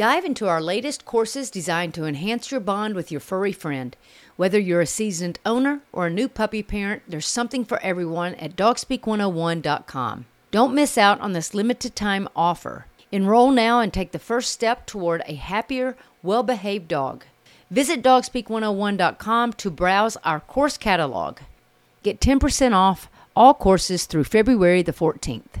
Dive into our latest courses designed to enhance your bond with your furry friend. Whether you're a seasoned owner or a new puppy parent, there's something for everyone at dogspeak101.com. Don't miss out on this limited time offer. Enroll now and take the first step toward a happier, well behaved dog. Visit dogspeak101.com to browse our course catalog. Get 10% off all courses through February the 14th.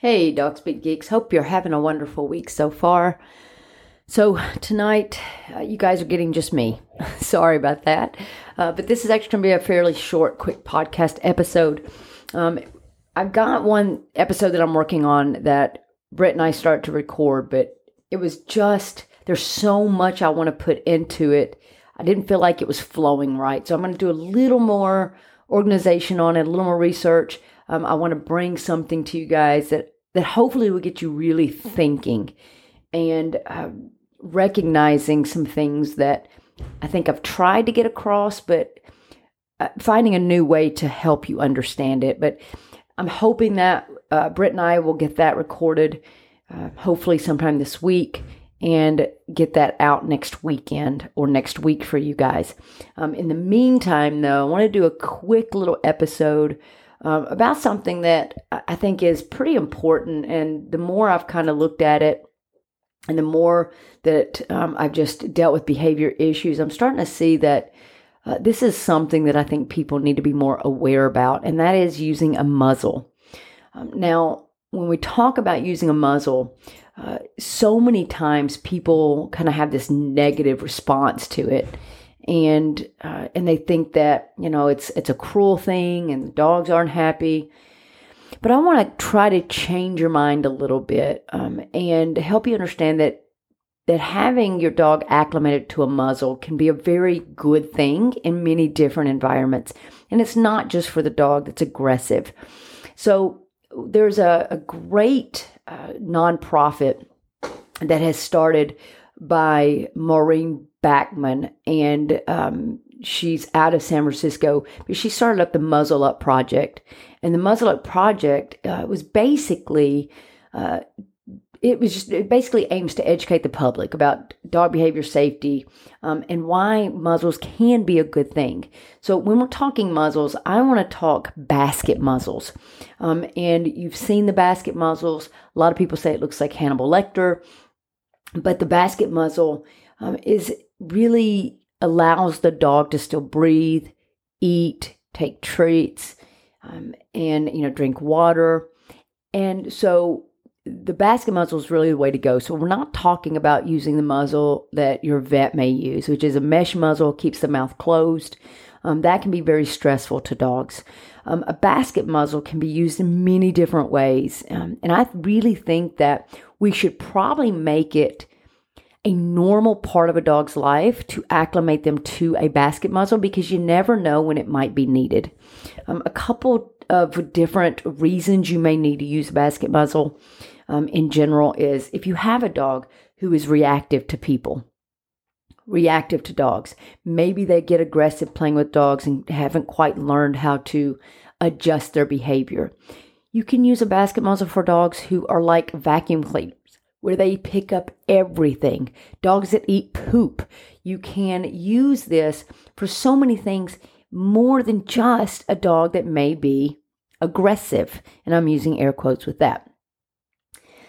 Hey, Dog Speak Geeks. Hope you're having a wonderful week so far. So, tonight, uh, you guys are getting just me. Sorry about that. Uh, but this is actually going to be a fairly short, quick podcast episode. Um, I've got one episode that I'm working on that Britt and I start to record, but it was just, there's so much I want to put into it. I didn't feel like it was flowing right. So, I'm going to do a little more organization on it, a little more research um, I want to bring something to you guys that that hopefully will get you really thinking and uh, recognizing some things that I think I've tried to get across, but uh, finding a new way to help you understand it. But I'm hoping that uh, Britt and I will get that recorded, uh, hopefully sometime this week, and get that out next weekend or next week for you guys. Um, in the meantime, though, I want to do a quick little episode um, about something that I think is pretty important. And the more I've kind of looked at it, and the more that um, I've just dealt with behavior issues, I'm starting to see that uh, this is something that I think people need to be more aware about, and that is using a muzzle. Um, now, when we talk about using a muzzle, uh, so many times people kind of have this negative response to it and uh, and they think that you know it's it's a cruel thing and the dogs aren't happy. But i want to try to change your mind a little bit um, and help you understand that that having your dog acclimated to a muzzle can be a very good thing in many different environments. And it's not just for the dog that's aggressive. So there's a, a great uh, nonprofit that has started by Maureen Backman, and um, she's out of San Francisco. But she started up the Muzzle Up Project, and the Muzzle Up Project uh, was basically uh, it was just it basically aims to educate the public about dog behavior safety um, and why muzzles can be a good thing. So when we're talking muzzles, I want to talk basket muzzles, um, and you've seen the basket muzzles. A lot of people say it looks like Hannibal Lecter, but the basket muzzle um, is really allows the dog to still breathe, eat, take treats, um, and you know drink water. And so the basket muzzle is really the way to go. So we're not talking about using the muzzle that your vet may use, which is a mesh muzzle, keeps the mouth closed. Um, that can be very stressful to dogs. Um, a basket muzzle can be used in many different ways. Um, and I really think that we should probably make it a normal part of a dog's life to acclimate them to a basket muzzle because you never know when it might be needed. Um, a couple of different reasons you may need to use a basket muzzle um, in general is if you have a dog who is reactive to people, reactive to dogs, maybe they get aggressive playing with dogs and haven't quite learned how to adjust their behavior. You can use a basket muzzle for dogs who are like vacuum cleaners where they pick up everything. Dogs that eat poop. You can use this for so many things more than just a dog that may be aggressive. And I'm using air quotes with that.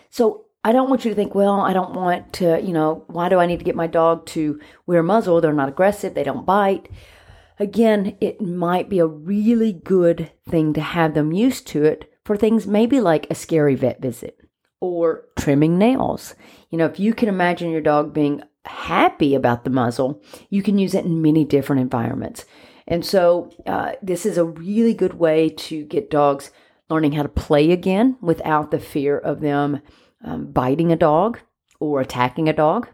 So I don't want you to think, well, I don't want to, you know, why do I need to get my dog to wear a muzzle? They're not aggressive, they don't bite. Again, it might be a really good thing to have them used to it for things maybe like a scary vet visit or trimming nails. You know, if you can imagine your dog being happy about the muzzle, you can use it in many different environments. And so, uh, this is a really good way to get dogs learning how to play again without the fear of them um, biting a dog or attacking a dog.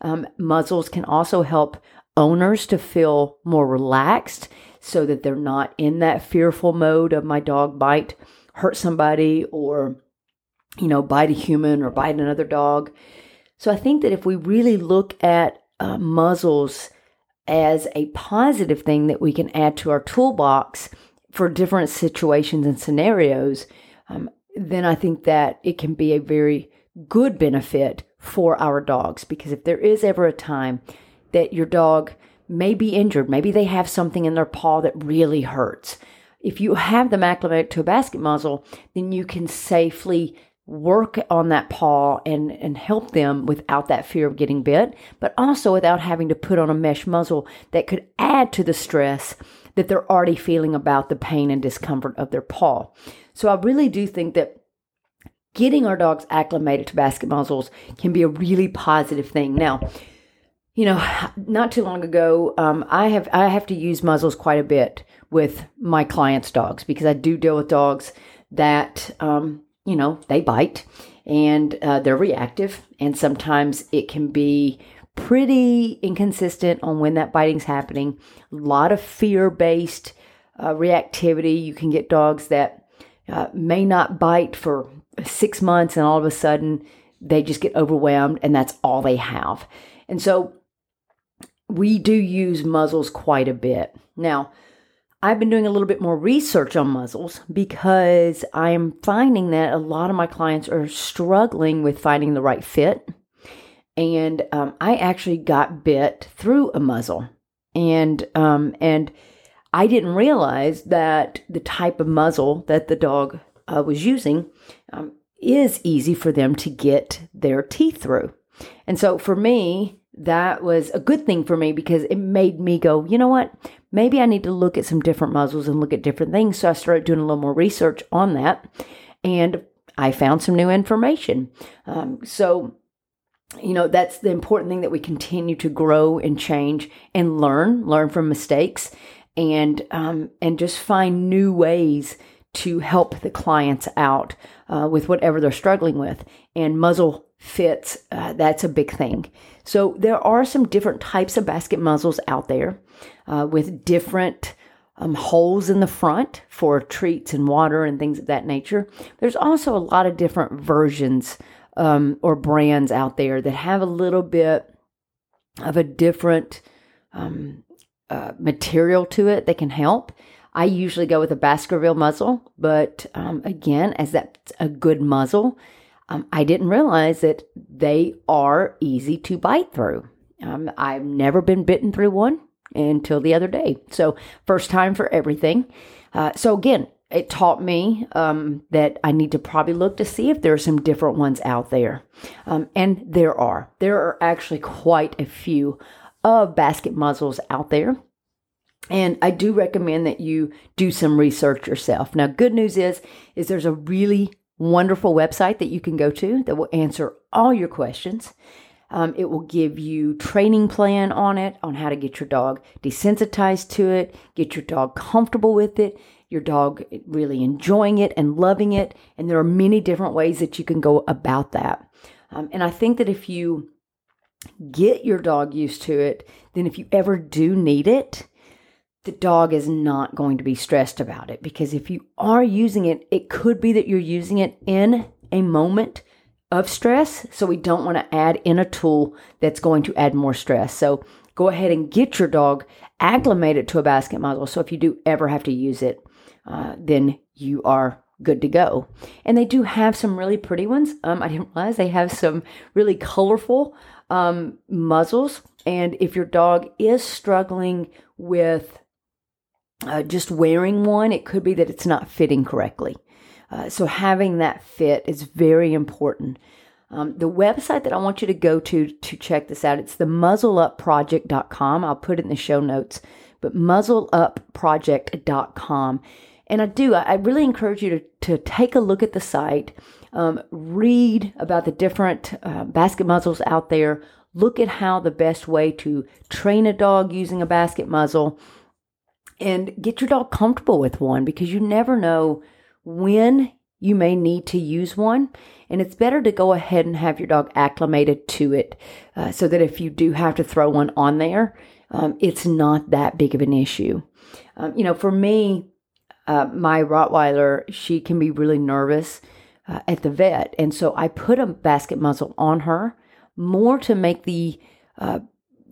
Um, muzzles can also help owners to feel more relaxed so that they're not in that fearful mode of my dog bite, hurt somebody, or, you know, bite a human or bite another dog. So I think that if we really look at uh, muzzles as a positive thing that we can add to our toolbox for different situations and scenarios, um, then I think that it can be a very good benefit for our dogs. Because if there is ever a time that your dog may be injured, maybe they have something in their paw that really hurts, if you have them acclimated to a basket muzzle, then you can safely work on that paw and, and help them without that fear of getting bit, but also without having to put on a mesh muzzle that could add to the stress that they're already feeling about the pain and discomfort of their paw. So I really do think that getting our dogs acclimated to basket muzzles can be a really positive thing. Now, you know, not too long ago, um, I have I have to use muzzles quite a bit with my clients' dogs because I do deal with dogs that um, you know, they bite and uh, they're reactive. And sometimes it can be pretty inconsistent on when that biting's happening. A lot of fear based uh, reactivity. You can get dogs that uh, may not bite for six months and all of a sudden they just get overwhelmed and that's all they have. And so we do use muzzles quite a bit. Now, I've been doing a little bit more research on muzzles because I am finding that a lot of my clients are struggling with finding the right fit. And um, I actually got bit through a muzzle, and um, and I didn't realize that the type of muzzle that the dog uh, was using um, is easy for them to get their teeth through. And so for me, that was a good thing for me because it made me go, you know what? Maybe I need to look at some different muzzles and look at different things. So I started doing a little more research on that and I found some new information. Um, so, you know, that's the important thing that we continue to grow and change and learn, learn from mistakes and, um, and just find new ways to help the clients out uh, with whatever they're struggling with. And muzzle fits, uh, that's a big thing. So there are some different types of basket muzzles out there uh, with different um, holes in the front for treats and water and things of that nature. There's also a lot of different versions um, or brands out there that have a little bit of a different um, uh, material to it that can help. I usually go with a Baskerville muzzle, but um, again, as that's a good muzzle, um, I didn't realize that they are easy to bite through. Um, I've never been bitten through one until the other day. So, first time for everything. Uh, so, again, it taught me um, that I need to probably look to see if there are some different ones out there. Um, and there are. There are actually quite a few of basket muzzles out there. And I do recommend that you do some research yourself. Now, good news is, is there's a really wonderful website that you can go to that will answer all your questions. Um, it will give you training plan on it on how to get your dog desensitized to it, get your dog comfortable with it, your dog really enjoying it and loving it. And there are many different ways that you can go about that. Um, and I think that if you get your dog used to it, then if you ever do need it, the dog is not going to be stressed about it because if you are using it, it could be that you're using it in a moment of stress. So we don't want to add in a tool that's going to add more stress. So go ahead and get your dog acclimated to a basket muzzle. So if you do ever have to use it, uh, then you are good to go. And they do have some really pretty ones. Um, I didn't realize they have some really colorful um, muzzles. And if your dog is struggling with uh, just wearing one, it could be that it's not fitting correctly. Uh, so having that fit is very important. Um, the website that I want you to go to to check this out, it's the muzzleupproject.com. I'll put it in the show notes, but muzzleupproject.com. And I do, I really encourage you to, to take a look at the site, um, read about the different uh, basket muzzles out there, look at how the best way to train a dog using a basket muzzle and get your dog comfortable with one because you never know when you may need to use one. And it's better to go ahead and have your dog acclimated to it uh, so that if you do have to throw one on there, um, it's not that big of an issue. Um, you know, for me, uh, my Rottweiler, she can be really nervous uh, at the vet. And so I put a basket muzzle on her more to make the, uh,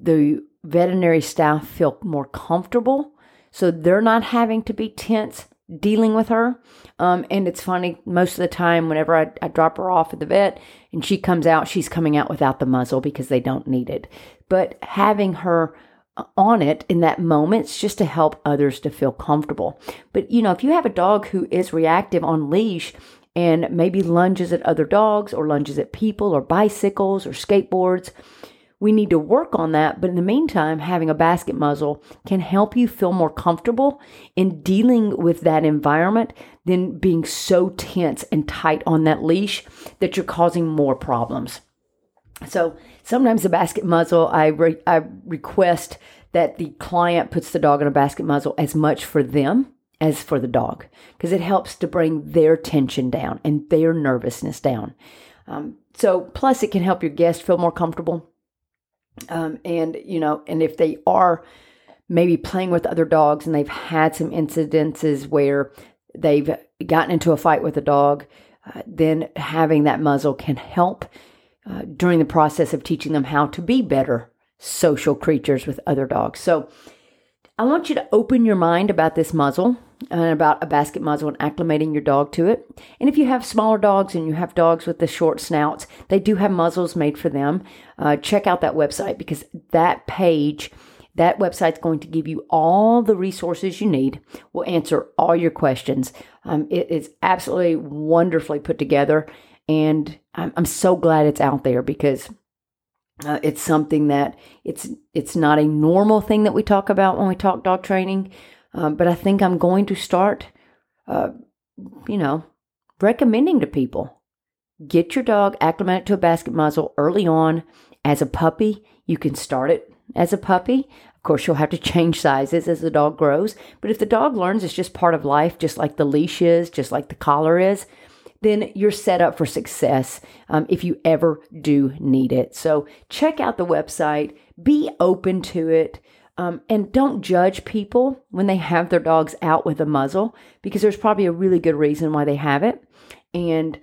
the veterinary staff feel more comfortable so they're not having to be tense dealing with her. Um, and it's funny, most of the time, whenever I, I, drop her off at the vet and she comes out, she's coming out without the muzzle because they don't need it. But having her uh, on it in that moment, it's just to help others to feel comfortable. But you know, if you have a dog who is reactive on leash and maybe lunges at other dogs or lunges at people or bicycles or skateboards, we need to work on that. But in the meantime, having a basket muzzle can help you feel more comfortable in dealing with that environment than being so tense and tight on that leash that you're causing more problems. So sometimes the basket muzzle, I, re- I request that the client puts the dog in a basket muzzle as much for them as for the dog because it helps to bring their tension down and their nervousness down. Um, so, plus, it can help your guest feel more comfortable um, and, you know, and if they are maybe playing with other dogs and they've had some incidences where they've gotten into a fight with a dog, uh, then having that muzzle can help uh, during the process of teaching them how to be better social creatures with other dogs. So I want you to open your mind about this muzzle about a basket muzzle and acclimating your dog to it. And if you have smaller dogs and you have dogs with the short snouts, they do have muzzles made for them. Uh, check out that website because that page, that website's going to give you all the resources you need, will answer all your questions. Um, it is absolutely wonderfully put together. And I'm, I'm so glad it's out there because uh, it's something that it's it's not a normal thing that we talk about when we talk dog training. Um, but I think I'm going to start, uh, you know, recommending to people get your dog acclimated to a basket muzzle early on as a puppy. You can start it as a puppy. Of course, you'll have to change sizes as the dog grows. But if the dog learns it's just part of life, just like the leash is, just like the collar is, then you're set up for success um, if you ever do need it. So check out the website, be open to it. Um, and don't judge people when they have their dogs out with a muzzle because there's probably a really good reason why they have it. And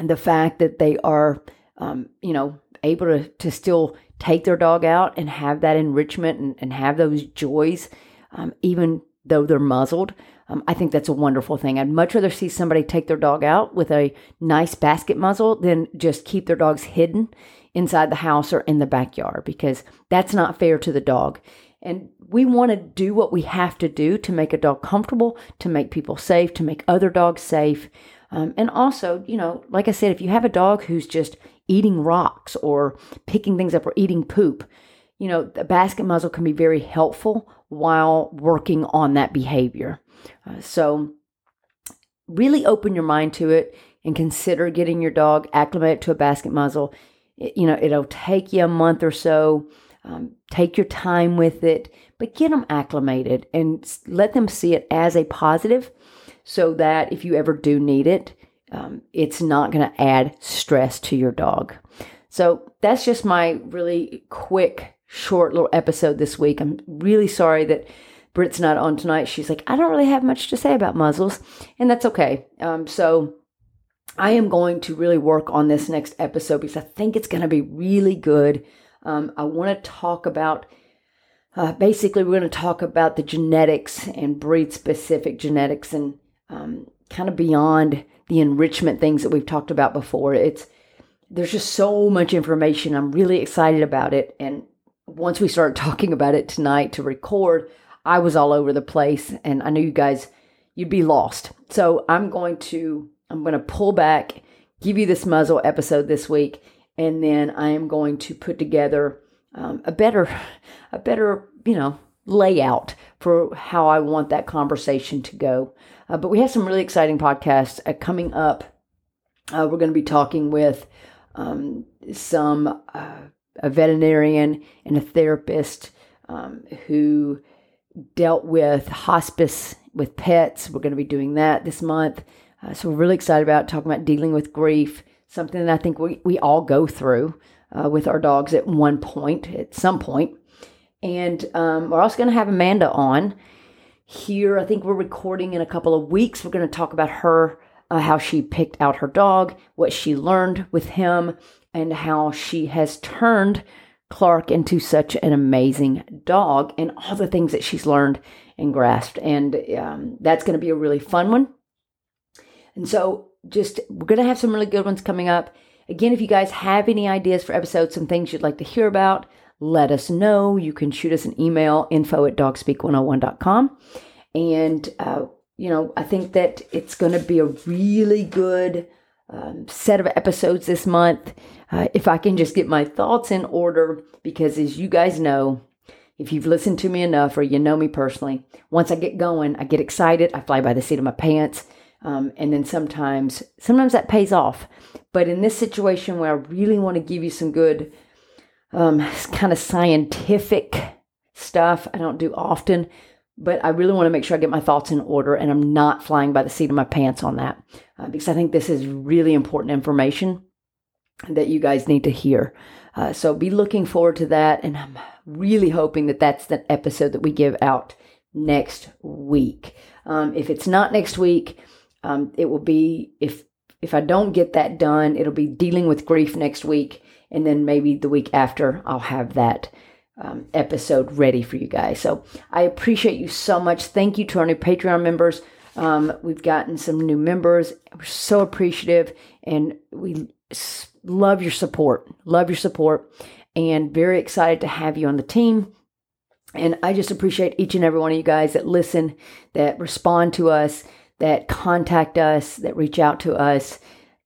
the fact that they are, um, you know, able to, to still take their dog out and have that enrichment and, and have those joys, um, even though they're muzzled, um, I think that's a wonderful thing. I'd much rather see somebody take their dog out with a nice basket muzzle than just keep their dogs hidden inside the house or in the backyard because that's not fair to the dog. And we want to do what we have to do to make a dog comfortable, to make people safe, to make other dogs safe. Um, and also, you know, like I said, if you have a dog who's just eating rocks or picking things up or eating poop, you know, the basket muzzle can be very helpful while working on that behavior. Uh, so, really open your mind to it and consider getting your dog acclimated to a basket muzzle you know, it'll take you a month or so. Um, take your time with it, but get them acclimated and let them see it as a positive so that if you ever do need it, um, it's not going to add stress to your dog. So that's just my really quick, short little episode this week. I'm really sorry that Britt's not on tonight. She's like, I don't really have much to say about muzzles, and that's okay. Um, so I am going to really work on this next episode because I think it's going to be really good. Um, I want to talk about uh, basically, we're going to talk about the genetics and breed specific genetics and um, kind of beyond the enrichment things that we've talked about before. It's there's just so much information. I'm really excited about it. And once we started talking about it tonight to record, I was all over the place and I knew you guys, you'd be lost. So I'm going to I'm going to pull back, give you this muzzle episode this week, and then I am going to put together um, a better, a better, you know, layout for how I want that conversation to go. Uh, but we have some really exciting podcasts uh, coming up. Uh, we're going to be talking with um, some uh, a veterinarian and a therapist um, who dealt with hospice with pets. We're going to be doing that this month. Uh, so we're really excited about talking about dealing with grief, something that I think we, we all go through uh, with our dogs at one point, at some point. And um, we're also going to have Amanda on here. I think we're recording in a couple of weeks. We're going to talk about her, uh, how she picked out her dog, what she learned with him, and how she has turned Clark into such an amazing dog and all the things that she's learned and grasped. And um, that's going to be a really fun one. And so, just we're going to have some really good ones coming up. Again, if you guys have any ideas for episodes, some things you'd like to hear about, let us know. You can shoot us an email info at dogspeak101.com. And, uh, you know, I think that it's going to be a really good um, set of episodes this month. Uh, if I can just get my thoughts in order, because as you guys know, if you've listened to me enough or you know me personally, once I get going, I get excited. I fly by the seat of my pants. Um, and then sometimes, sometimes that pays off. But in this situation where I really want to give you some good, um, kind of scientific stuff, I don't do often, but I really want to make sure I get my thoughts in order and I'm not flying by the seat of my pants on that uh, because I think this is really important information that you guys need to hear. Uh, so be looking forward to that. And I'm really hoping that that's the episode that we give out next week. Um, if it's not next week, um, it will be if if I don't get that done, it'll be dealing with grief next week, and then maybe the week after I'll have that um, episode ready for you guys. So I appreciate you so much. Thank you to our new Patreon members. Um, we've gotten some new members. We're so appreciative, and we love your support. Love your support, and very excited to have you on the team. And I just appreciate each and every one of you guys that listen, that respond to us, that contact us, that reach out to us,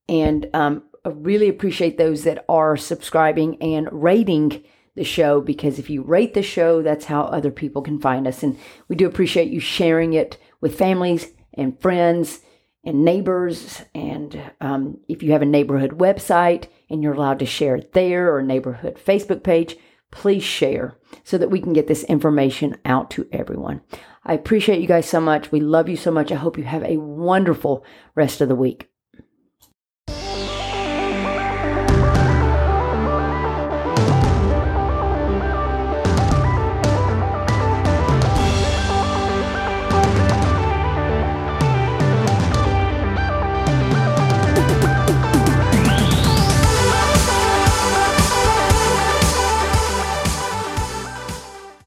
and um, I really appreciate those that are subscribing and rating the show because if you rate the show, that's how other people can find us. And we do appreciate you sharing it with families and friends and neighbors. And um, if you have a neighborhood website and you're allowed to share it there or neighborhood Facebook page, please share so that we can get this information out to everyone. I appreciate you guys so much. We love you so much. I hope you have a wonderful rest of the week.